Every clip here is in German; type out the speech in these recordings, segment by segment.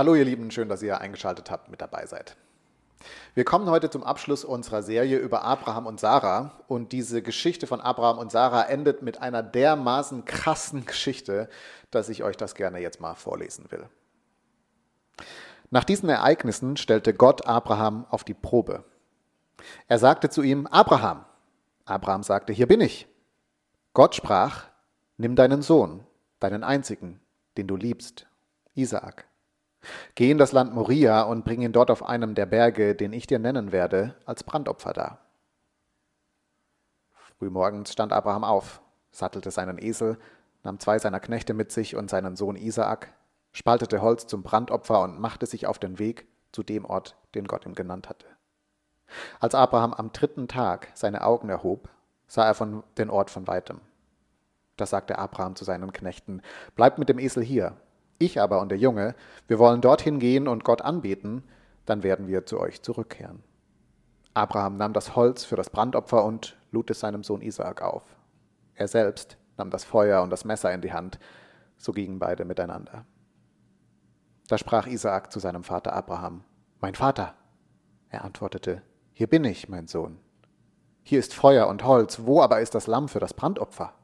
Hallo ihr Lieben, schön, dass ihr eingeschaltet habt, mit dabei seid. Wir kommen heute zum Abschluss unserer Serie über Abraham und Sarah und diese Geschichte von Abraham und Sarah endet mit einer dermaßen krassen Geschichte, dass ich euch das gerne jetzt mal vorlesen will. Nach diesen Ereignissen stellte Gott Abraham auf die Probe. Er sagte zu ihm, Abraham. Abraham sagte, hier bin ich. Gott sprach, nimm deinen Sohn, deinen einzigen, den du liebst, Isaak. Geh in das Land Moria und bring ihn dort auf einem der Berge, den ich dir nennen werde, als Brandopfer dar. Frühmorgens stand Abraham auf, sattelte seinen Esel, nahm zwei seiner Knechte mit sich und seinen Sohn Isaak, spaltete Holz zum Brandopfer und machte sich auf den Weg zu dem Ort, den Gott ihm genannt hatte. Als Abraham am dritten Tag seine Augen erhob, sah er von den Ort von weitem. Da sagte Abraham zu seinen Knechten, Bleibt mit dem Esel hier, ich aber und der Junge, wir wollen dorthin gehen und Gott anbeten, dann werden wir zu euch zurückkehren. Abraham nahm das Holz für das Brandopfer und lud es seinem Sohn Isaak auf. Er selbst nahm das Feuer und das Messer in die Hand, so gingen beide miteinander. Da sprach Isaak zu seinem Vater Abraham, Mein Vater. Er antwortete, Hier bin ich, mein Sohn. Hier ist Feuer und Holz, wo aber ist das Lamm für das Brandopfer?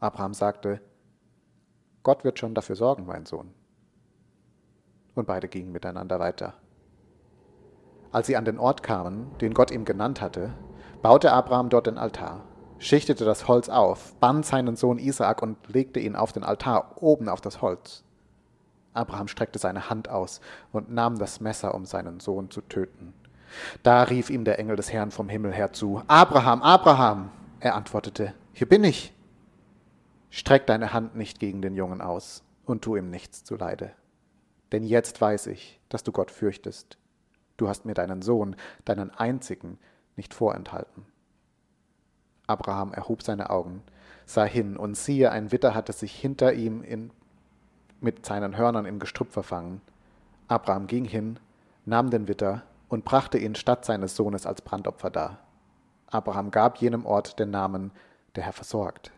Abraham sagte, Gott wird schon dafür sorgen, mein Sohn. Und beide gingen miteinander weiter. Als sie an den Ort kamen, den Gott ihm genannt hatte, baute Abraham dort den Altar, schichtete das Holz auf, band seinen Sohn Isaak und legte ihn auf den Altar oben auf das Holz. Abraham streckte seine Hand aus und nahm das Messer, um seinen Sohn zu töten. Da rief ihm der Engel des Herrn vom Himmel her zu, Abraham, Abraham! Er antwortete, Hier bin ich. Streck deine Hand nicht gegen den Jungen aus und tu ihm nichts zuleide. Denn jetzt weiß ich, dass du Gott fürchtest. Du hast mir deinen Sohn, deinen einzigen, nicht vorenthalten. Abraham erhob seine Augen, sah hin, und siehe, ein Witter hatte sich hinter ihm in mit seinen Hörnern im Gestrüpp verfangen. Abraham ging hin, nahm den Witter und brachte ihn statt seines Sohnes als Brandopfer dar. Abraham gab jenem Ort den Namen, der Herr versorgt.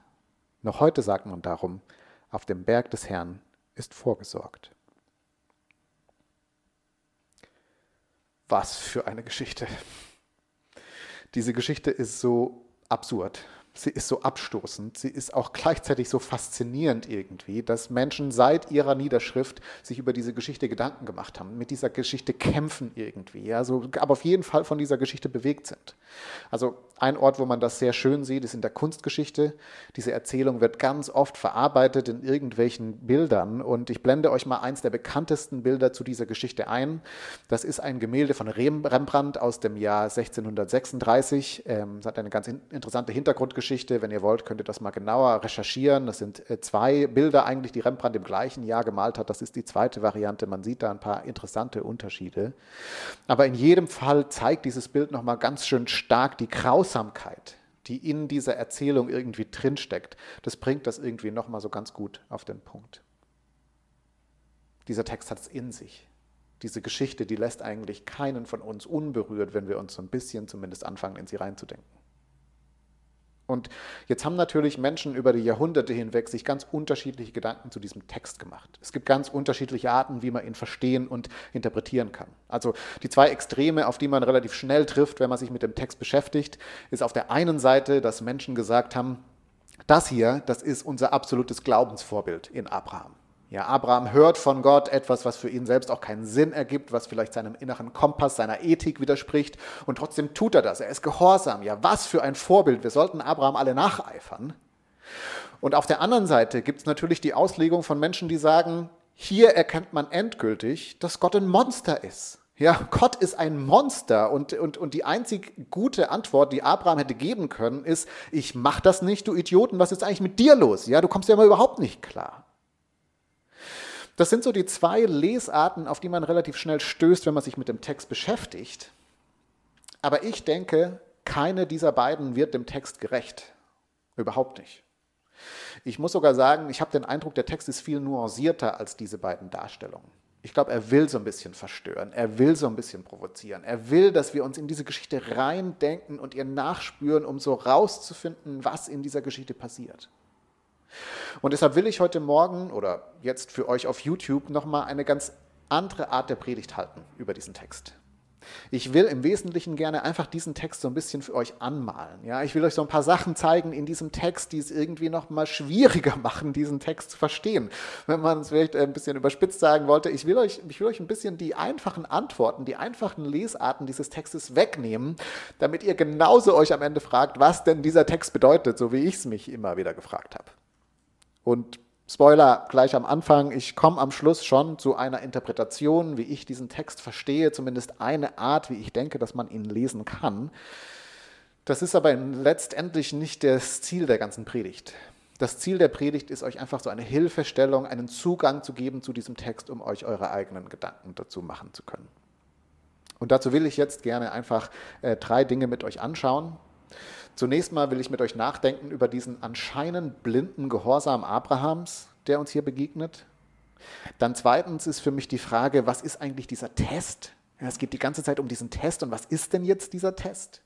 Noch heute sagt man darum, auf dem Berg des Herrn ist vorgesorgt. Was für eine Geschichte. Diese Geschichte ist so absurd. Sie ist so abstoßend, sie ist auch gleichzeitig so faszinierend irgendwie, dass Menschen seit ihrer Niederschrift sich über diese Geschichte Gedanken gemacht haben, mit dieser Geschichte kämpfen irgendwie, also, aber auf jeden Fall von dieser Geschichte bewegt sind. Also ein Ort, wo man das sehr schön sieht, ist in der Kunstgeschichte. Diese Erzählung wird ganz oft verarbeitet in irgendwelchen Bildern und ich blende euch mal eins der bekanntesten Bilder zu dieser Geschichte ein. Das ist ein Gemälde von Rembrandt aus dem Jahr 1636. Ähm, hat eine ganz interessante Hintergrundgeschichte Geschichte. Wenn ihr wollt, könnt ihr das mal genauer recherchieren. Das sind äh, zwei Bilder eigentlich, die Rembrandt im gleichen Jahr gemalt hat. Das ist die zweite Variante. Man sieht da ein paar interessante Unterschiede. Aber in jedem Fall zeigt dieses Bild nochmal ganz schön stark die Grausamkeit, die in dieser Erzählung irgendwie drinsteckt. Das bringt das irgendwie nochmal so ganz gut auf den Punkt. Dieser Text hat es in sich. Diese Geschichte, die lässt eigentlich keinen von uns unberührt, wenn wir uns so ein bisschen zumindest anfangen, in sie reinzudenken. Und jetzt haben natürlich Menschen über die Jahrhunderte hinweg sich ganz unterschiedliche Gedanken zu diesem Text gemacht. Es gibt ganz unterschiedliche Arten, wie man ihn verstehen und interpretieren kann. Also die zwei Extreme, auf die man relativ schnell trifft, wenn man sich mit dem Text beschäftigt, ist auf der einen Seite, dass Menschen gesagt haben, das hier, das ist unser absolutes Glaubensvorbild in Abraham. Ja, Abraham hört von Gott etwas, was für ihn selbst auch keinen Sinn ergibt, was vielleicht seinem inneren Kompass, seiner Ethik widerspricht. Und trotzdem tut er das. Er ist gehorsam. Ja, was für ein Vorbild. Wir sollten Abraham alle nacheifern. Und auf der anderen Seite gibt es natürlich die Auslegung von Menschen, die sagen, hier erkennt man endgültig, dass Gott ein Monster ist. Ja, Gott ist ein Monster und, und, und die einzig gute Antwort, die Abraham hätte geben können, ist, ich mach das nicht, du Idioten, was ist eigentlich mit dir los? Ja, du kommst ja mal überhaupt nicht klar. Das sind so die zwei Lesarten, auf die man relativ schnell stößt, wenn man sich mit dem Text beschäftigt. Aber ich denke, keine dieser beiden wird dem Text gerecht. Überhaupt nicht. Ich muss sogar sagen, ich habe den Eindruck, der Text ist viel nuancierter als diese beiden Darstellungen. Ich glaube, er will so ein bisschen verstören, er will so ein bisschen provozieren, er will, dass wir uns in diese Geschichte reindenken und ihr nachspüren, um so rauszufinden, was in dieser Geschichte passiert. Und deshalb will ich heute Morgen oder jetzt für euch auf YouTube nochmal eine ganz andere Art der Predigt halten über diesen Text. Ich will im Wesentlichen gerne einfach diesen Text so ein bisschen für euch anmalen. Ja, ich will euch so ein paar Sachen zeigen in diesem Text, die es irgendwie noch mal schwieriger machen, diesen Text zu verstehen. Wenn man es vielleicht ein bisschen überspitzt sagen wollte, ich will euch, ich will euch ein bisschen die einfachen Antworten, die einfachen Lesarten dieses Textes wegnehmen, damit ihr genauso euch am Ende fragt, was denn dieser Text bedeutet, so wie ich es mich immer wieder gefragt habe. Und Spoiler gleich am Anfang, ich komme am Schluss schon zu einer Interpretation, wie ich diesen Text verstehe, zumindest eine Art, wie ich denke, dass man ihn lesen kann. Das ist aber letztendlich nicht das Ziel der ganzen Predigt. Das Ziel der Predigt ist, euch einfach so eine Hilfestellung, einen Zugang zu geben zu diesem Text, um euch eure eigenen Gedanken dazu machen zu können. Und dazu will ich jetzt gerne einfach äh, drei Dinge mit euch anschauen. Zunächst mal will ich mit euch nachdenken über diesen anscheinend blinden Gehorsam Abrahams, der uns hier begegnet. Dann zweitens ist für mich die Frage, was ist eigentlich dieser Test? Es geht die ganze Zeit um diesen Test und was ist denn jetzt dieser Test?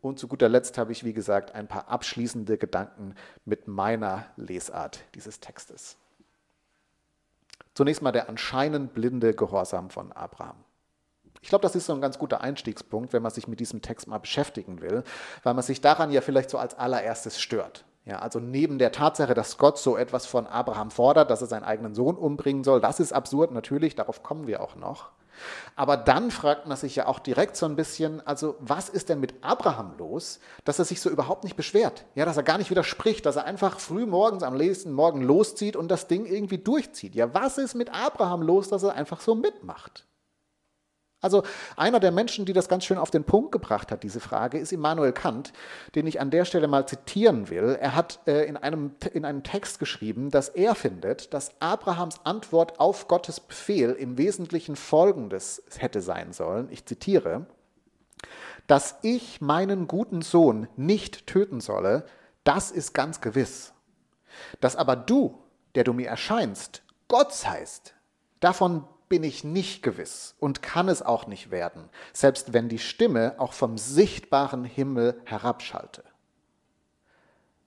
Und zu guter Letzt habe ich, wie gesagt, ein paar abschließende Gedanken mit meiner Lesart dieses Textes. Zunächst mal der anscheinend blinde Gehorsam von Abraham. Ich glaube, das ist so ein ganz guter Einstiegspunkt, wenn man sich mit diesem Text mal beschäftigen will, weil man sich daran ja vielleicht so als allererstes stört. Ja, also neben der Tatsache, dass Gott so etwas von Abraham fordert, dass er seinen eigenen Sohn umbringen soll, das ist absurd, natürlich, darauf kommen wir auch noch. Aber dann fragt man sich ja auch direkt so ein bisschen, also was ist denn mit Abraham los, dass er sich so überhaupt nicht beschwert? Ja, dass er gar nicht widerspricht, dass er einfach früh morgens am nächsten Morgen loszieht und das Ding irgendwie durchzieht. Ja, was ist mit Abraham los, dass er einfach so mitmacht? Also einer der Menschen, die das ganz schön auf den Punkt gebracht hat, diese Frage, ist Immanuel Kant, den ich an der Stelle mal zitieren will. Er hat äh, in, einem, in einem Text geschrieben, dass er findet, dass Abrahams Antwort auf Gottes Befehl im Wesentlichen folgendes hätte sein sollen. Ich zitiere, dass ich meinen guten Sohn nicht töten solle, das ist ganz gewiss. Dass aber du, der du mir erscheinst, Gott heißt, davon bin ich nicht gewiss und kann es auch nicht werden, selbst wenn die Stimme auch vom sichtbaren Himmel herabschalte.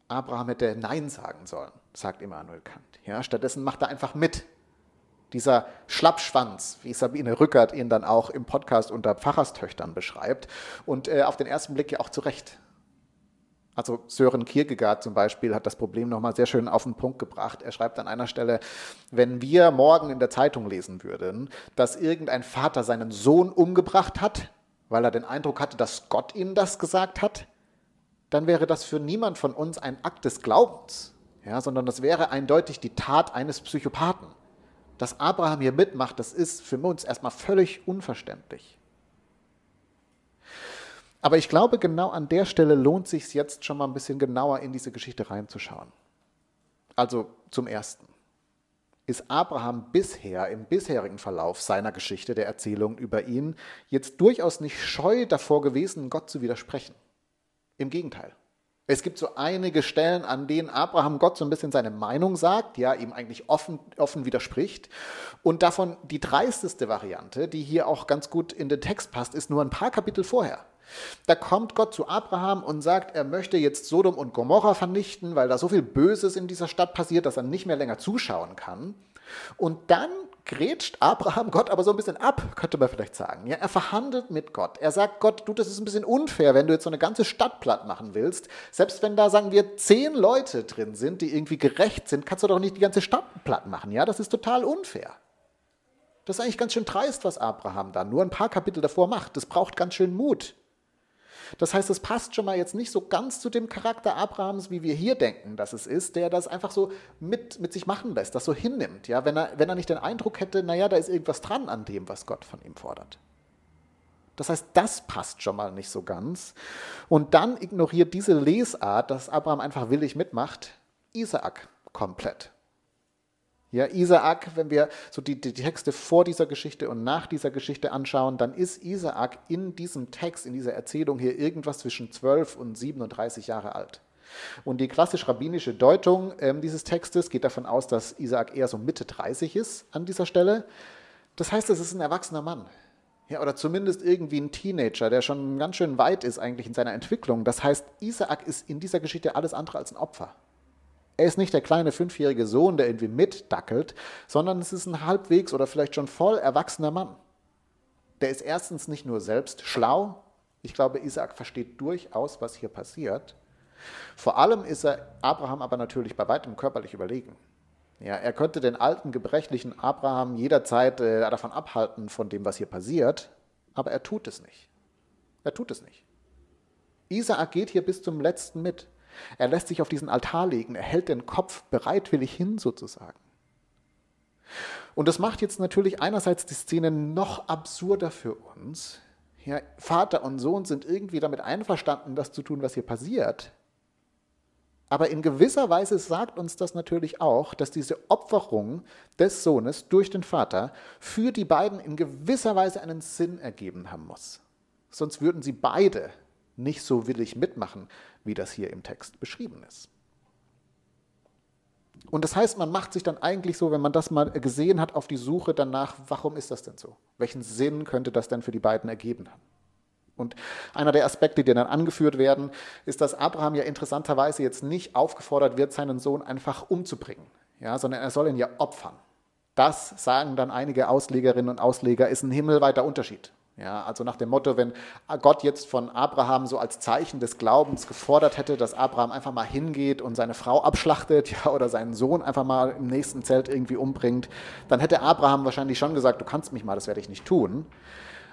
Abraham hätte Nein sagen sollen, sagt Immanuel Kant. Ja, stattdessen macht er einfach mit. Dieser Schlappschwanz, wie Sabine Rückert ihn dann auch im Podcast unter Pfarrerstöchtern beschreibt und äh, auf den ersten Blick ja auch zu Recht. Also Sören Kierkegaard zum Beispiel hat das Problem nochmal sehr schön auf den Punkt gebracht. Er schreibt an einer Stelle, wenn wir morgen in der Zeitung lesen würden, dass irgendein Vater seinen Sohn umgebracht hat, weil er den Eindruck hatte, dass Gott ihm das gesagt hat, dann wäre das für niemand von uns ein Akt des Glaubens, ja, sondern das wäre eindeutig die Tat eines Psychopathen. Dass Abraham hier mitmacht, das ist für uns erstmal völlig unverständlich. Aber ich glaube, genau an der Stelle lohnt sich jetzt schon mal ein bisschen genauer in diese Geschichte reinzuschauen. Also zum Ersten. Ist Abraham bisher, im bisherigen Verlauf seiner Geschichte, der Erzählung über ihn, jetzt durchaus nicht scheu davor gewesen, Gott zu widersprechen? Im Gegenteil. Es gibt so einige Stellen, an denen Abraham Gott so ein bisschen seine Meinung sagt, ja, ihm eigentlich offen, offen widerspricht. Und davon die dreisteste Variante, die hier auch ganz gut in den Text passt, ist nur ein paar Kapitel vorher. Da kommt Gott zu Abraham und sagt, er möchte jetzt Sodom und Gomorra vernichten, weil da so viel Böses in dieser Stadt passiert, dass er nicht mehr länger zuschauen kann. Und dann grätscht Abraham Gott aber so ein bisschen ab, könnte man vielleicht sagen. Ja, er verhandelt mit Gott. Er sagt Gott, du, das ist ein bisschen unfair, wenn du jetzt so eine ganze Stadt platt machen willst. Selbst wenn da, sagen wir, zehn Leute drin sind, die irgendwie gerecht sind, kannst du doch nicht die ganze Stadt platt machen. Ja, das ist total unfair. Das ist eigentlich ganz schön dreist, was Abraham da nur ein paar Kapitel davor macht. Das braucht ganz schön Mut. Das heißt, es passt schon mal jetzt nicht so ganz zu dem Charakter Abrahams, wie wir hier denken, dass es ist, der das einfach so mit, mit sich machen lässt, das so hinnimmt. Ja? Wenn, er, wenn er nicht den Eindruck hätte, naja, da ist irgendwas dran an dem, was Gott von ihm fordert. Das heißt, das passt schon mal nicht so ganz. Und dann ignoriert diese Lesart, dass Abraham einfach willig mitmacht, Isaak komplett. Ja, Isaak, wenn wir so die, die, Texte vor dieser Geschichte und nach dieser Geschichte anschauen, dann ist Isaak in diesem Text, in dieser Erzählung hier irgendwas zwischen 12 und 37 Jahre alt. Und die klassisch-rabbinische Deutung äh, dieses Textes geht davon aus, dass Isaak eher so Mitte 30 ist an dieser Stelle. Das heißt, es ist ein erwachsener Mann. Ja, oder zumindest irgendwie ein Teenager, der schon ganz schön weit ist eigentlich in seiner Entwicklung. Das heißt, Isaak ist in dieser Geschichte alles andere als ein Opfer. Er ist nicht der kleine fünfjährige Sohn, der irgendwie mitdackelt, sondern es ist ein halbwegs oder vielleicht schon voll erwachsener Mann. Der ist erstens nicht nur selbst schlau, ich glaube, Isaac versteht durchaus, was hier passiert. Vor allem ist er Abraham aber natürlich bei weitem körperlich überlegen. Ja, er könnte den alten, gebrechlichen Abraham jederzeit äh, davon abhalten, von dem, was hier passiert, aber er tut es nicht. Er tut es nicht. Isaak geht hier bis zum letzten mit. Er lässt sich auf diesen Altar legen, er hält den Kopf bereitwillig hin sozusagen. Und das macht jetzt natürlich einerseits die Szene noch absurder für uns. Ja, Vater und Sohn sind irgendwie damit einverstanden, das zu tun, was hier passiert. Aber in gewisser Weise sagt uns das natürlich auch, dass diese Opferung des Sohnes durch den Vater für die beiden in gewisser Weise einen Sinn ergeben haben muss. Sonst würden sie beide nicht so willig mitmachen, wie das hier im Text beschrieben ist. Und das heißt, man macht sich dann eigentlich so, wenn man das mal gesehen hat, auf die Suche danach, warum ist das denn so? Welchen Sinn könnte das denn für die beiden ergeben haben? Und einer der Aspekte, die dann angeführt werden, ist, dass Abraham ja interessanterweise jetzt nicht aufgefordert wird, seinen Sohn einfach umzubringen, ja, sondern er soll ihn ja opfern. Das, sagen dann einige Auslegerinnen und Ausleger, ist ein himmelweiter Unterschied. Ja, also nach dem Motto, wenn Gott jetzt von Abraham so als Zeichen des Glaubens gefordert hätte, dass Abraham einfach mal hingeht und seine Frau abschlachtet ja, oder seinen Sohn einfach mal im nächsten Zelt irgendwie umbringt, dann hätte Abraham wahrscheinlich schon gesagt, du kannst mich mal, das werde ich nicht tun.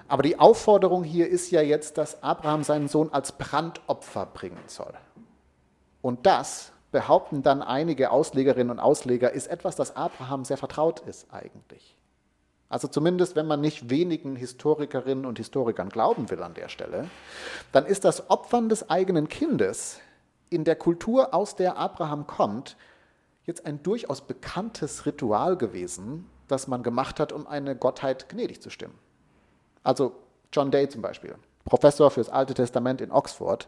Aber die Aufforderung hier ist ja jetzt, dass Abraham seinen Sohn als Brandopfer bringen soll. Und das, behaupten dann einige Auslegerinnen und Ausleger, ist etwas, das Abraham sehr vertraut ist eigentlich. Also zumindest, wenn man nicht wenigen Historikerinnen und Historikern glauben will an der Stelle, dann ist das Opfern des eigenen Kindes in der Kultur, aus der Abraham kommt, jetzt ein durchaus bekanntes Ritual gewesen, das man gemacht hat, um eine Gottheit gnädig zu stimmen. Also John Day zum Beispiel, Professor fürs Alte Testament in Oxford,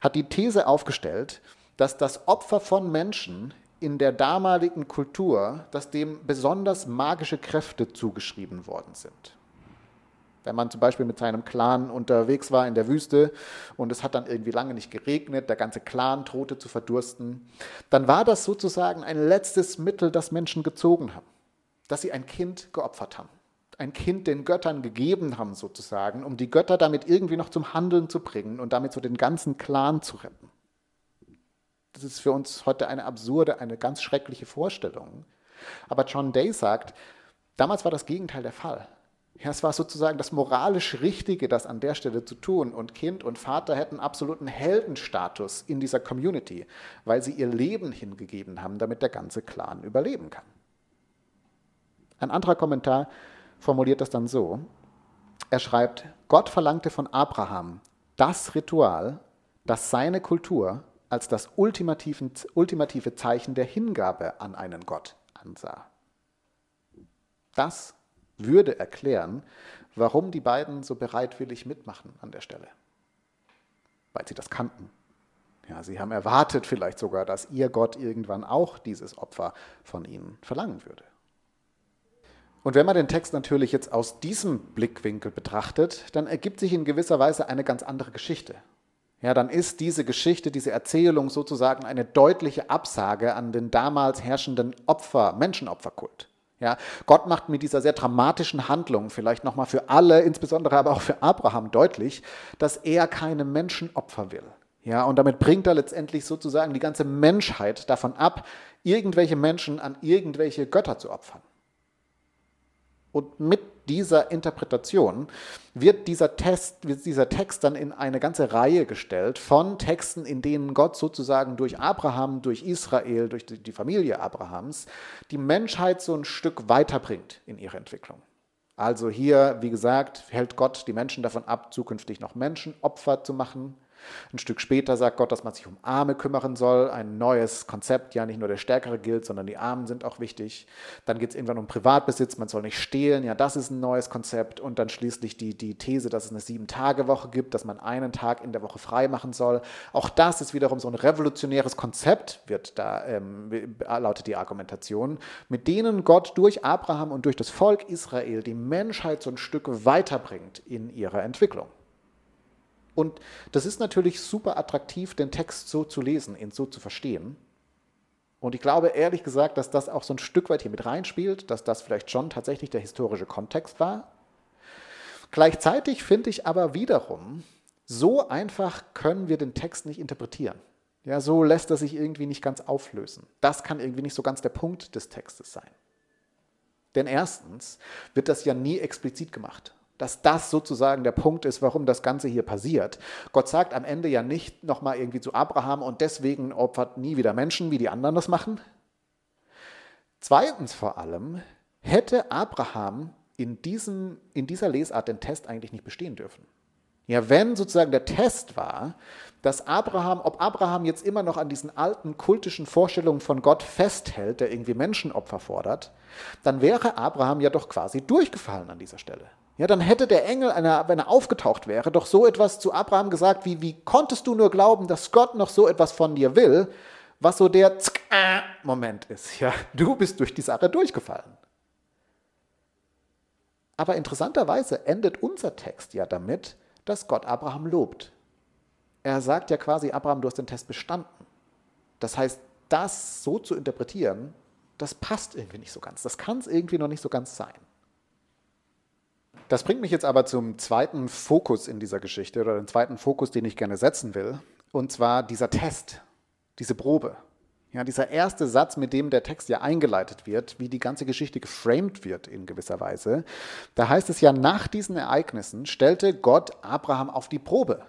hat die These aufgestellt, dass das Opfer von Menschen in der damaligen Kultur, dass dem besonders magische Kräfte zugeschrieben worden sind. Wenn man zum Beispiel mit seinem Clan unterwegs war in der Wüste und es hat dann irgendwie lange nicht geregnet, der ganze Clan drohte zu verdursten, dann war das sozusagen ein letztes Mittel, das Menschen gezogen haben, dass sie ein Kind geopfert haben ein Kind den Göttern gegeben haben, sozusagen, um die Götter damit irgendwie noch zum Handeln zu bringen und damit so den ganzen Clan zu retten. Das ist für uns heute eine absurde, eine ganz schreckliche Vorstellung. Aber John Day sagt, damals war das Gegenteil der Fall. Ja, es war sozusagen das moralisch Richtige, das an der Stelle zu tun. Und Kind und Vater hätten absoluten Heldenstatus in dieser Community, weil sie ihr Leben hingegeben haben, damit der ganze Clan überleben kann. Ein anderer Kommentar formuliert das dann so. Er schreibt, Gott verlangte von Abraham das Ritual, das seine Kultur als das ultimative Zeichen der Hingabe an einen Gott ansah. Das würde erklären, warum die beiden so bereitwillig mitmachen an der Stelle. Weil sie das kannten. Ja, sie haben erwartet vielleicht sogar, dass ihr Gott irgendwann auch dieses Opfer von ihnen verlangen würde. Und wenn man den Text natürlich jetzt aus diesem Blickwinkel betrachtet, dann ergibt sich in gewisser Weise eine ganz andere Geschichte. Ja, dann ist diese Geschichte, diese Erzählung sozusagen eine deutliche Absage an den damals herrschenden Opfer, Menschenopferkult. Ja, Gott macht mit dieser sehr dramatischen Handlung vielleicht nochmal für alle, insbesondere aber auch für Abraham deutlich, dass er keine Menschenopfer will. Ja, und damit bringt er letztendlich sozusagen die ganze Menschheit davon ab, irgendwelche Menschen an irgendwelche Götter zu opfern. Und mit dieser Interpretation wird dieser, Test, wird dieser Text dann in eine ganze Reihe gestellt von Texten, in denen Gott sozusagen durch Abraham, durch Israel, durch die Familie Abrahams die Menschheit so ein Stück weiterbringt in ihrer Entwicklung. Also hier, wie gesagt, hält Gott die Menschen davon ab, zukünftig noch Menschenopfer zu machen, ein Stück später sagt Gott, dass man sich um Arme kümmern soll, ein neues Konzept, ja nicht nur der Stärkere gilt, sondern die Armen sind auch wichtig. Dann geht es irgendwann um Privatbesitz, man soll nicht stehlen, ja das ist ein neues Konzept. Und dann schließlich die, die These, dass es eine Sieben-Tage-Woche gibt, dass man einen Tag in der Woche frei machen soll. Auch das ist wiederum so ein revolutionäres Konzept, wird da, ähm, lautet die Argumentation, mit denen Gott durch Abraham und durch das Volk Israel die Menschheit so ein Stück weiterbringt in ihrer Entwicklung. Und das ist natürlich super attraktiv, den Text so zu lesen, ihn so zu verstehen. Und ich glaube ehrlich gesagt, dass das auch so ein Stück weit hier mit reinspielt, dass das vielleicht schon tatsächlich der historische Kontext war. Gleichzeitig finde ich aber wiederum, so einfach können wir den Text nicht interpretieren. Ja, so lässt er sich irgendwie nicht ganz auflösen. Das kann irgendwie nicht so ganz der Punkt des Textes sein. Denn erstens wird das ja nie explizit gemacht dass das sozusagen der Punkt ist, warum das Ganze hier passiert. Gott sagt am Ende ja nicht nochmal irgendwie zu Abraham und deswegen opfert nie wieder Menschen, wie die anderen das machen. Zweitens vor allem hätte Abraham in, diesem, in dieser Lesart den Test eigentlich nicht bestehen dürfen. Ja, wenn sozusagen der Test war, dass Abraham, ob Abraham jetzt immer noch an diesen alten kultischen Vorstellungen von Gott festhält, der irgendwie Menschenopfer fordert, dann wäre Abraham ja doch quasi durchgefallen an dieser Stelle. Ja, dann hätte der Engel, wenn er aufgetaucht wäre, doch so etwas zu Abraham gesagt, wie, wie konntest du nur glauben, dass Gott noch so etwas von dir will, was so der Moment ist. Ja, du bist durch die Sache durchgefallen. Aber interessanterweise endet unser Text ja damit, dass Gott Abraham lobt. Er sagt ja quasi, Abraham, du hast den Test bestanden. Das heißt, das so zu interpretieren, das passt irgendwie nicht so ganz. Das kann es irgendwie noch nicht so ganz sein. Das bringt mich jetzt aber zum zweiten Fokus in dieser Geschichte oder den zweiten Fokus, den ich gerne setzen will. Und zwar dieser Test, diese Probe. Ja, dieser erste Satz, mit dem der Text ja eingeleitet wird, wie die ganze Geschichte geframed wird in gewisser Weise, da heißt es ja, nach diesen Ereignissen stellte Gott Abraham auf die Probe.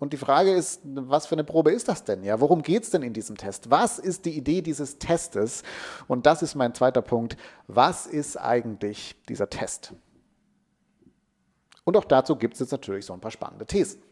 Und die Frage ist, was für eine Probe ist das denn? Ja, worum geht es denn in diesem Test? Was ist die Idee dieses Testes? Und das ist mein zweiter Punkt. Was ist eigentlich dieser Test? Und auch dazu gibt es jetzt natürlich so ein paar spannende Thesen.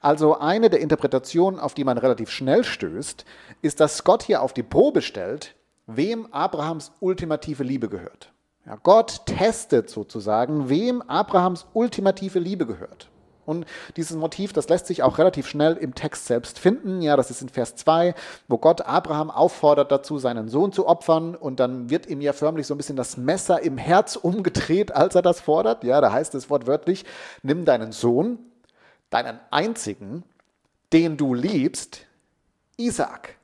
Also eine der Interpretationen, auf die man relativ schnell stößt, ist, dass Gott hier auf die Probe stellt, wem Abrahams ultimative Liebe gehört. Ja, Gott testet sozusagen, wem Abrahams ultimative Liebe gehört. Und dieses Motiv, das lässt sich auch relativ schnell im Text selbst finden. Ja, das ist in Vers 2, wo Gott Abraham auffordert dazu, seinen Sohn zu opfern. Und dann wird ihm ja förmlich so ein bisschen das Messer im Herz umgedreht, als er das fordert. Ja, da heißt es wortwörtlich, nimm deinen Sohn, deinen einzigen, den du liebst, Isaac.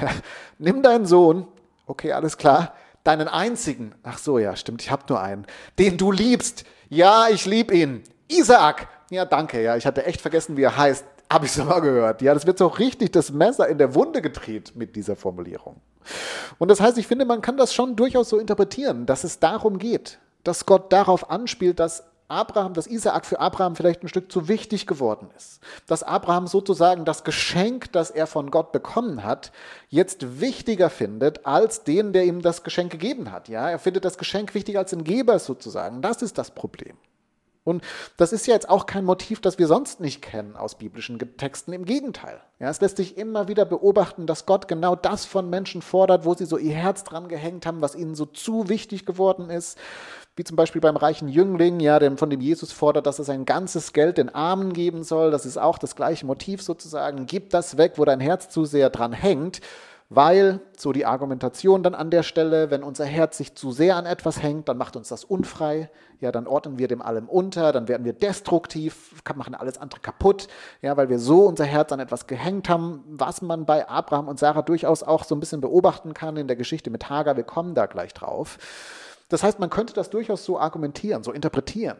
Ja, nimm deinen Sohn, okay, alles klar, deinen einzigen, ach so, ja, stimmt, ich habe nur einen, den du liebst. Ja, ich liebe ihn, Isaac ja, danke, ja, ich hatte echt vergessen, wie er heißt. Habe ich so mal gehört. Ja, das wird so richtig das Messer in der Wunde gedreht mit dieser Formulierung. Und das heißt, ich finde, man kann das schon durchaus so interpretieren, dass es darum geht, dass Gott darauf anspielt, dass Abraham, dass Isaak für Abraham vielleicht ein Stück zu wichtig geworden ist. Dass Abraham sozusagen das Geschenk, das er von Gott bekommen hat, jetzt wichtiger findet als den, der ihm das Geschenk gegeben hat. Ja, er findet das Geschenk wichtiger als den Geber sozusagen. Das ist das Problem. Und das ist ja jetzt auch kein Motiv, das wir sonst nicht kennen aus biblischen Texten. Im Gegenteil. Ja, es lässt sich immer wieder beobachten, dass Gott genau das von Menschen fordert, wo sie so ihr Herz dran gehängt haben, was ihnen so zu wichtig geworden ist. Wie zum Beispiel beim reichen Jüngling, ja, von dem Jesus fordert, dass er sein ganzes Geld den Armen geben soll. Das ist auch das gleiche Motiv sozusagen. Gib das weg, wo dein Herz zu sehr dran hängt. Weil, so die Argumentation dann an der Stelle, wenn unser Herz sich zu sehr an etwas hängt, dann macht uns das unfrei, ja, dann ordnen wir dem allem unter, dann werden wir destruktiv, machen alles andere kaputt, ja, weil wir so unser Herz an etwas gehängt haben, was man bei Abraham und Sarah durchaus auch so ein bisschen beobachten kann in der Geschichte mit Hagar, wir kommen da gleich drauf. Das heißt, man könnte das durchaus so argumentieren, so interpretieren,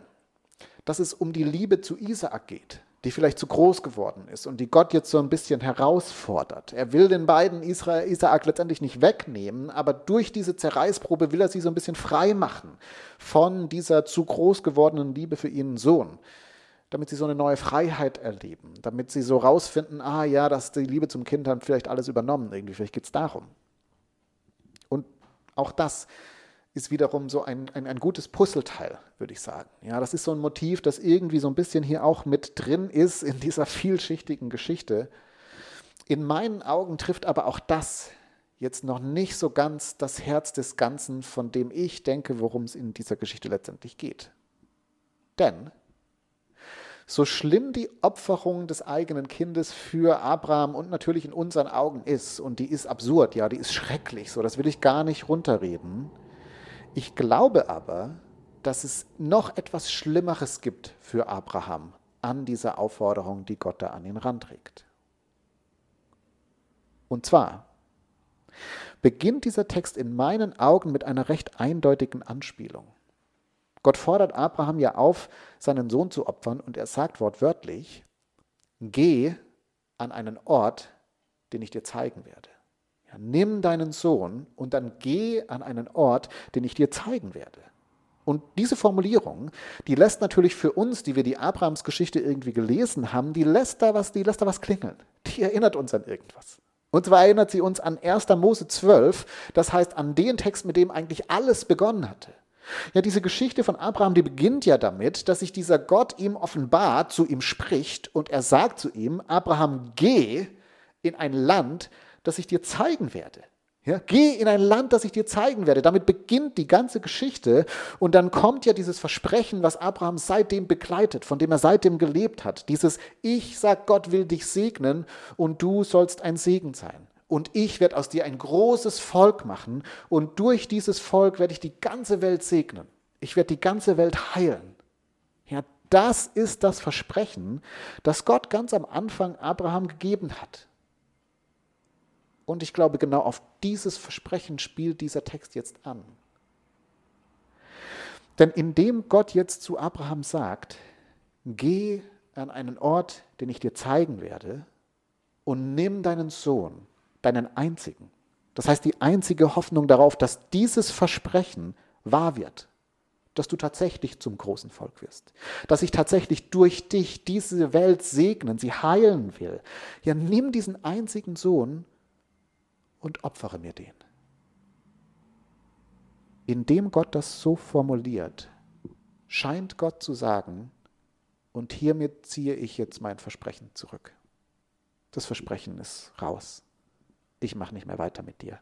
dass es um die Liebe zu Isaak geht, die vielleicht zu groß geworden ist und die Gott jetzt so ein bisschen herausfordert. Er will den beiden Israel, Isaak letztendlich nicht wegnehmen, aber durch diese Zerreißprobe will er sie so ein bisschen frei machen von dieser zu groß gewordenen Liebe für ihren Sohn, damit sie so eine neue Freiheit erleben, damit sie so rausfinden, ah ja, dass die Liebe zum Kind hat vielleicht alles übernommen, irgendwie, vielleicht geht es darum. Und auch das ist wiederum so ein, ein, ein gutes Puzzleteil, würde ich sagen. Ja, das ist so ein Motiv, das irgendwie so ein bisschen hier auch mit drin ist in dieser vielschichtigen Geschichte. In meinen Augen trifft aber auch das jetzt noch nicht so ganz das Herz des Ganzen, von dem ich denke, worum es in dieser Geschichte letztendlich geht. Denn so schlimm die Opferung des eigenen Kindes für Abraham und natürlich in unseren Augen ist, und die ist absurd, ja, die ist schrecklich, so das will ich gar nicht runterreden, ich glaube aber, dass es noch etwas Schlimmeres gibt für Abraham an dieser Aufforderung, die Gott da an ihn ranträgt. Und zwar, beginnt dieser Text in meinen Augen mit einer recht eindeutigen Anspielung. Gott fordert Abraham ja auf, seinen Sohn zu opfern und er sagt wortwörtlich, geh an einen Ort, den ich dir zeigen werde. Nimm deinen Sohn und dann geh an einen Ort, den ich dir zeigen werde. Und diese Formulierung, die lässt natürlich für uns, die wir die Abrahams Geschichte irgendwie gelesen haben, die lässt da was, die lässt da was klingeln. Die erinnert uns an irgendwas. Und zwar erinnert sie uns an 1. Mose 12, das heißt an den Text, mit dem eigentlich alles begonnen hatte. Ja, diese Geschichte von Abraham, die beginnt ja damit, dass sich dieser Gott ihm offenbart, zu ihm spricht und er sagt zu ihm, Abraham, geh in ein Land, das ich dir zeigen werde. Ja, geh in ein Land, das ich dir zeigen werde. Damit beginnt die ganze Geschichte. Und dann kommt ja dieses Versprechen, was Abraham seitdem begleitet, von dem er seitdem gelebt hat. Dieses Ich, sagt Gott, will dich segnen und du sollst ein Segen sein. Und ich werde aus dir ein großes Volk machen und durch dieses Volk werde ich die ganze Welt segnen. Ich werde die ganze Welt heilen. Ja, das ist das Versprechen, das Gott ganz am Anfang Abraham gegeben hat. Und ich glaube, genau auf dieses Versprechen spielt dieser Text jetzt an. Denn indem Gott jetzt zu Abraham sagt, geh an einen Ort, den ich dir zeigen werde, und nimm deinen Sohn, deinen einzigen. Das heißt, die einzige Hoffnung darauf, dass dieses Versprechen wahr wird, dass du tatsächlich zum großen Volk wirst, dass ich tatsächlich durch dich diese Welt segnen, sie heilen will. Ja, nimm diesen einzigen Sohn und opfere mir den. Indem Gott das so formuliert, scheint Gott zu sagen, und hiermit ziehe ich jetzt mein Versprechen zurück. Das Versprechen ist raus. Ich mache nicht mehr weiter mit dir.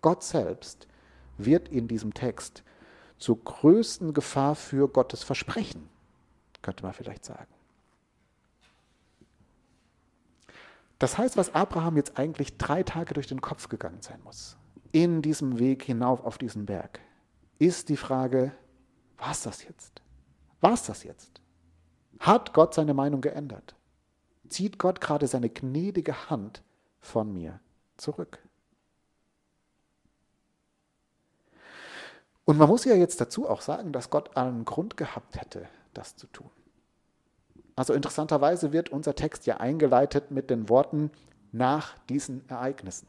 Gott selbst wird in diesem Text zur größten Gefahr für Gottes Versprechen, könnte man vielleicht sagen. Das heißt, was Abraham jetzt eigentlich drei Tage durch den Kopf gegangen sein muss, in diesem Weg hinauf auf diesen Berg, ist die Frage, was das jetzt? Was das jetzt? Hat Gott seine Meinung geändert? Zieht Gott gerade seine gnädige Hand von mir zurück? Und man muss ja jetzt dazu auch sagen, dass Gott allen Grund gehabt hätte, das zu tun. Also interessanterweise wird unser Text ja eingeleitet mit den Worten nach diesen Ereignissen.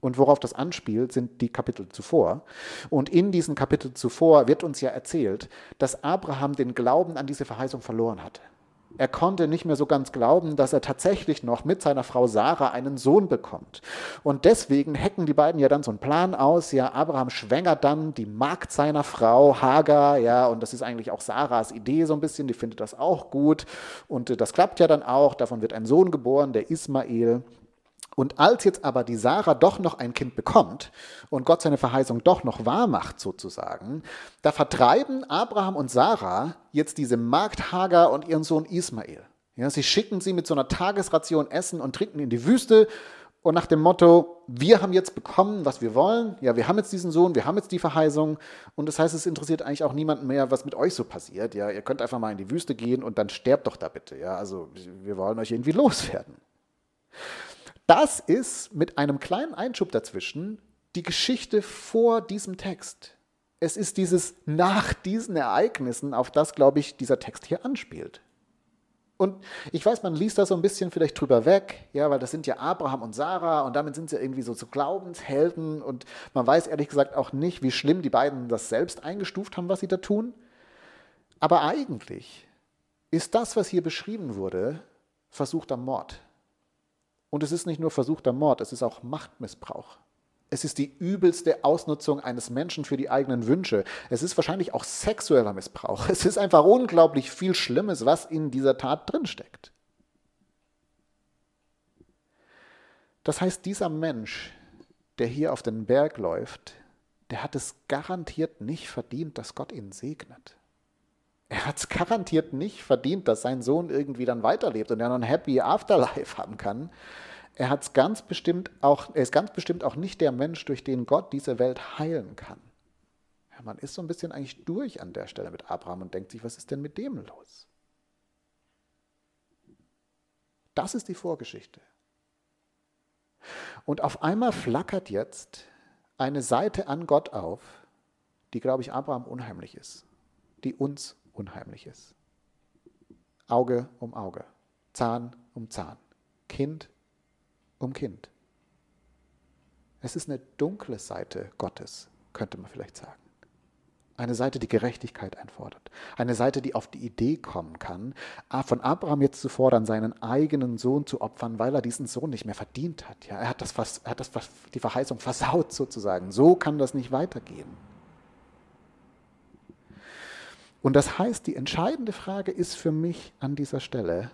Und worauf das anspielt, sind die Kapitel zuvor. Und in diesen Kapiteln zuvor wird uns ja erzählt, dass Abraham den Glauben an diese Verheißung verloren hatte. Er konnte nicht mehr so ganz glauben, dass er tatsächlich noch mit seiner Frau Sarah einen Sohn bekommt. Und deswegen hecken die beiden ja dann so einen Plan aus. Ja, Abraham schwängert dann die Magd seiner Frau Hagar, ja, und das ist eigentlich auch Sarahs Idee so ein bisschen, die findet das auch gut. Und äh, das klappt ja dann auch. Davon wird ein Sohn geboren, der Ismael. Und als jetzt aber die Sarah doch noch ein Kind bekommt und Gott seine Verheißung doch noch wahr macht sozusagen, da vertreiben Abraham und Sarah jetzt diese Magd Hagar und ihren Sohn Ismael. Ja, sie schicken sie mit so einer Tagesration Essen und Trinken in die Wüste und nach dem Motto, wir haben jetzt bekommen, was wir wollen. Ja, wir haben jetzt diesen Sohn, wir haben jetzt die Verheißung. Und das heißt, es interessiert eigentlich auch niemanden mehr, was mit euch so passiert. Ja, ihr könnt einfach mal in die Wüste gehen und dann sterbt doch da bitte. Ja, also wir wollen euch irgendwie loswerden. Das ist mit einem kleinen Einschub dazwischen die Geschichte vor diesem Text. Es ist dieses nach diesen Ereignissen, auf das, glaube ich, dieser Text hier anspielt. Und ich weiß, man liest da so ein bisschen vielleicht drüber weg, ja, weil das sind ja Abraham und Sarah und damit sind sie irgendwie so zu Glaubenshelden und man weiß ehrlich gesagt auch nicht, wie schlimm die beiden das selbst eingestuft haben, was sie da tun. Aber eigentlich ist das, was hier beschrieben wurde, versuchter Mord. Und es ist nicht nur versuchter Mord, es ist auch Machtmissbrauch. Es ist die übelste Ausnutzung eines Menschen für die eigenen Wünsche. Es ist wahrscheinlich auch sexueller Missbrauch. Es ist einfach unglaublich viel Schlimmes, was in dieser Tat drinsteckt. Das heißt, dieser Mensch, der hier auf den Berg läuft, der hat es garantiert nicht verdient, dass Gott ihn segnet. Er hat es garantiert nicht verdient, dass sein Sohn irgendwie dann weiterlebt und er noch ein Happy Afterlife haben kann. Er hat's ganz bestimmt auch, er ist ganz bestimmt auch nicht der Mensch, durch den Gott diese Welt heilen kann. Ja, man ist so ein bisschen eigentlich durch an der Stelle mit Abraham und denkt sich, was ist denn mit dem los? Das ist die Vorgeschichte. Und auf einmal flackert jetzt eine Seite an Gott auf, die, glaube ich, Abraham unheimlich ist, die uns unheimlich ist. Auge um Auge, Zahn um Zahn, Kind um Kind. Es ist eine dunkle Seite Gottes, könnte man vielleicht sagen. Eine Seite, die Gerechtigkeit einfordert. Eine Seite, die auf die Idee kommen kann, von Abraham jetzt zu fordern, seinen eigenen Sohn zu opfern, weil er diesen Sohn nicht mehr verdient hat. Ja, er hat, das, er hat das, die Verheißung versaut sozusagen. So kann das nicht weitergehen. Und das heißt, die entscheidende Frage ist für mich an dieser Stelle,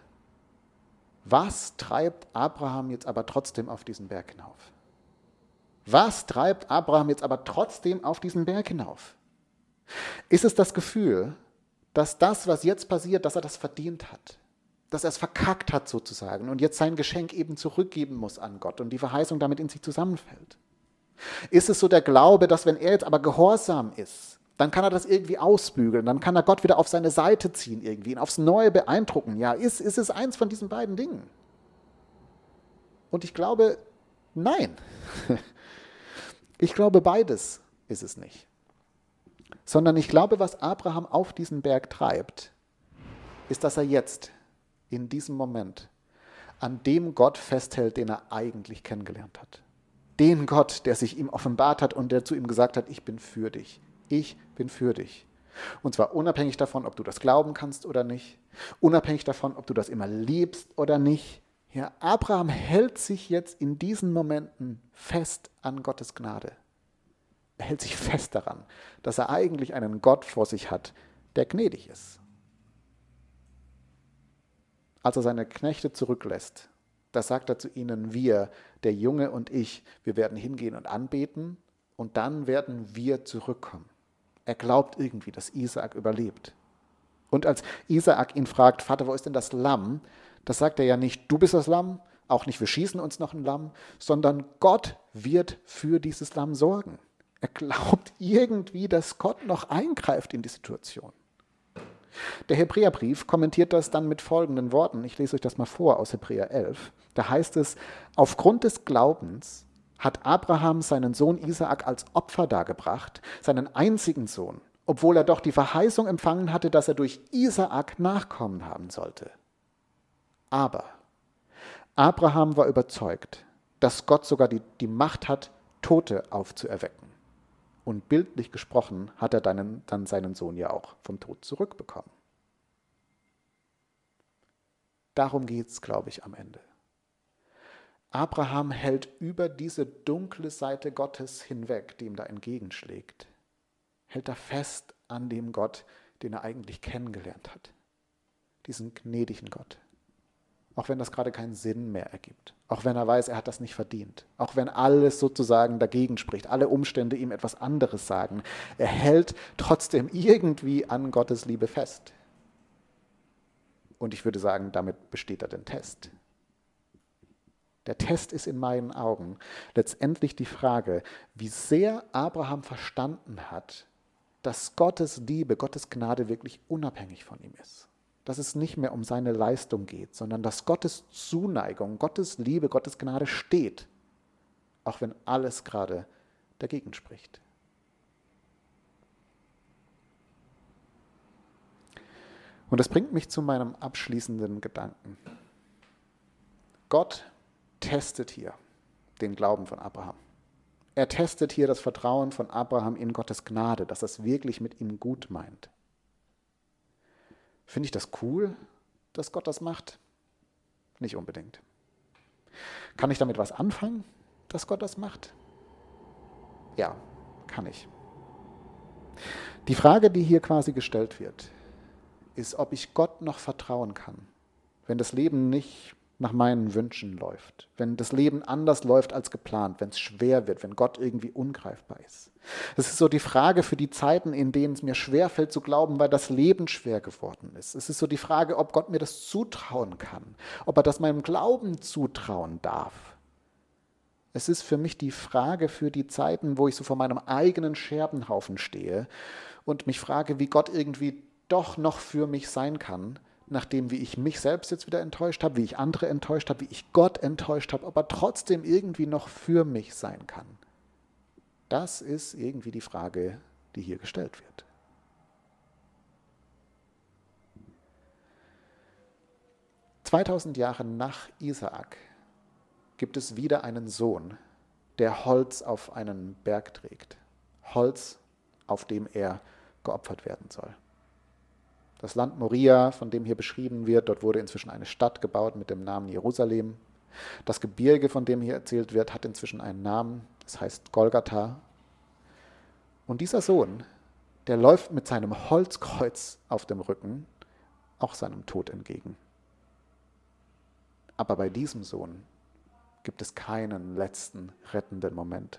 was treibt Abraham jetzt aber trotzdem auf diesen Berg hinauf? Was treibt Abraham jetzt aber trotzdem auf diesen Berg hinauf? Ist es das Gefühl, dass das, was jetzt passiert, dass er das verdient hat? Dass er es verkackt hat sozusagen und jetzt sein Geschenk eben zurückgeben muss an Gott und die Verheißung damit in sich zusammenfällt? Ist es so der Glaube, dass wenn er jetzt aber gehorsam ist, dann kann er das irgendwie ausbügeln, dann kann er Gott wieder auf seine Seite ziehen irgendwie, ihn aufs Neue beeindrucken. Ja, ist, ist es eins von diesen beiden Dingen? Und ich glaube, nein. Ich glaube, beides ist es nicht sondern ich glaube, was Abraham auf diesen Berg treibt, ist, dass er jetzt, in diesem Moment, an dem Gott festhält, den er eigentlich kennengelernt hat. Den Gott, der sich ihm offenbart hat und der zu ihm gesagt hat, ich bin für dich. Ich bin für dich. Und zwar unabhängig davon, ob du das glauben kannst oder nicht, unabhängig davon, ob du das immer liebst oder nicht. Ja, Abraham hält sich jetzt in diesen Momenten fest an Gottes Gnade. Er hält sich fest daran, dass er eigentlich einen Gott vor sich hat, der gnädig ist. Als er seine Knechte zurücklässt, da sagt er zu ihnen, wir, der Junge und ich, wir werden hingehen und anbeten und dann werden wir zurückkommen. Er glaubt irgendwie, dass Isaak überlebt. Und als Isaak ihn fragt, Vater, wo ist denn das Lamm? Das sagt er ja nicht, du bist das Lamm, auch nicht, wir schießen uns noch ein Lamm, sondern Gott wird für dieses Lamm sorgen. Er glaubt irgendwie, dass Gott noch eingreift in die Situation. Der Hebräerbrief kommentiert das dann mit folgenden Worten. Ich lese euch das mal vor aus Hebräer 11. Da heißt es, aufgrund des Glaubens hat Abraham seinen Sohn Isaak als Opfer dargebracht, seinen einzigen Sohn, obwohl er doch die Verheißung empfangen hatte, dass er durch Isaak Nachkommen haben sollte. Aber Abraham war überzeugt, dass Gott sogar die, die Macht hat, Tote aufzuerwecken. Und bildlich gesprochen hat er dann, dann seinen Sohn ja auch vom Tod zurückbekommen. Darum geht es, glaube ich, am Ende. Abraham hält über diese dunkle Seite Gottes hinweg, die ihm da entgegenschlägt, hält er fest an dem Gott, den er eigentlich kennengelernt hat. Diesen gnädigen Gott. Auch wenn das gerade keinen Sinn mehr ergibt. Auch wenn er weiß, er hat das nicht verdient. Auch wenn alles sozusagen dagegen spricht, alle Umstände ihm etwas anderes sagen. Er hält trotzdem irgendwie an Gottes Liebe fest. Und ich würde sagen, damit besteht er den Test. Der Test ist in meinen Augen letztendlich die Frage, wie sehr Abraham verstanden hat, dass Gottes Liebe, Gottes Gnade wirklich unabhängig von ihm ist dass es nicht mehr um seine Leistung geht, sondern dass Gottes Zuneigung, Gottes Liebe, Gottes Gnade steht, auch wenn alles gerade dagegen spricht. Und das bringt mich zu meinem abschließenden Gedanken. Gott testet hier den Glauben von Abraham. Er testet hier das Vertrauen von Abraham in Gottes Gnade, dass er es wirklich mit ihm gut meint. Finde ich das cool, dass Gott das macht? Nicht unbedingt. Kann ich damit was anfangen, dass Gott das macht? Ja, kann ich. Die Frage, die hier quasi gestellt wird, ist, ob ich Gott noch vertrauen kann, wenn das Leben nicht nach meinen Wünschen läuft, wenn das Leben anders läuft als geplant, wenn es schwer wird, wenn Gott irgendwie ungreifbar ist. Es ist so die Frage für die Zeiten, in denen es mir schwerfällt zu glauben, weil das Leben schwer geworden ist. Es ist so die Frage, ob Gott mir das zutrauen kann, ob er das meinem Glauben zutrauen darf. Es ist für mich die Frage für die Zeiten, wo ich so vor meinem eigenen Scherbenhaufen stehe und mich frage, wie Gott irgendwie doch noch für mich sein kann, nach dem, wie ich mich selbst jetzt wieder enttäuscht habe, wie ich andere enttäuscht habe, wie ich Gott enttäuscht habe, aber trotzdem irgendwie noch für mich sein kann. Das ist irgendwie die Frage, die hier gestellt wird. Zweitausend Jahre nach Isaak gibt es wieder einen Sohn, der Holz auf einen Berg trägt. Holz, auf dem er geopfert werden soll. Das Land Moria, von dem hier beschrieben wird, dort wurde inzwischen eine Stadt gebaut mit dem Namen Jerusalem. Das Gebirge, von dem hier erzählt wird, hat inzwischen einen Namen, das heißt Golgatha. Und dieser Sohn, der läuft mit seinem Holzkreuz auf dem Rücken auch seinem Tod entgegen. Aber bei diesem Sohn gibt es keinen letzten rettenden Moment.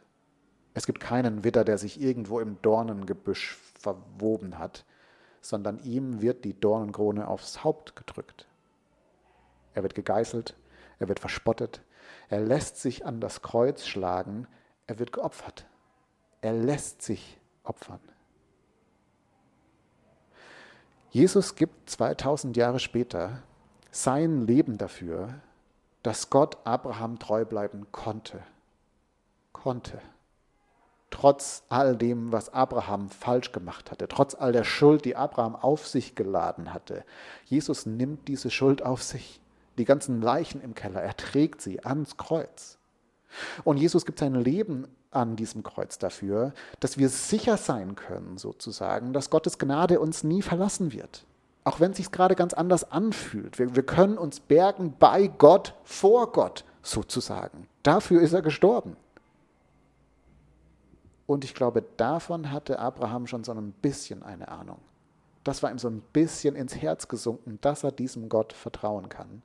Es gibt keinen Widder, der sich irgendwo im Dornengebüsch verwoben hat, sondern ihm wird die Dornenkrone aufs Haupt gedrückt. Er wird gegeißelt, er wird verspottet, er lässt sich an das Kreuz schlagen, er wird geopfert. Er lässt sich opfern. Jesus gibt 2000 Jahre später sein Leben dafür, dass Gott Abraham treu bleiben konnte. Konnte. Trotz all dem, was Abraham falsch gemacht hatte, trotz all der Schuld, die Abraham auf sich geladen hatte. Jesus nimmt diese Schuld auf sich. Die ganzen Leichen im Keller, er trägt sie ans Kreuz. Und Jesus gibt sein Leben an diesem Kreuz dafür, dass wir sicher sein können, sozusagen, dass Gottes Gnade uns nie verlassen wird. Auch wenn es sich gerade ganz anders anfühlt. Wir, wir können uns bergen bei Gott, vor Gott sozusagen. Dafür ist er gestorben. Und ich glaube, davon hatte Abraham schon so ein bisschen eine Ahnung. Das war ihm so ein bisschen ins Herz gesunken, dass er diesem Gott vertrauen kann.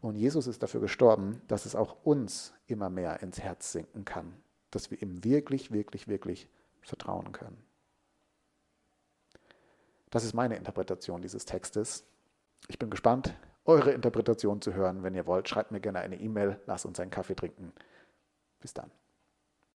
Und Jesus ist dafür gestorben, dass es auch uns immer mehr ins Herz sinken kann, dass wir ihm wirklich, wirklich, wirklich vertrauen können. Das ist meine Interpretation dieses Textes. Ich bin gespannt, eure Interpretation zu hören. Wenn ihr wollt, schreibt mir gerne eine E-Mail, lasst uns einen Kaffee trinken. Bis dann.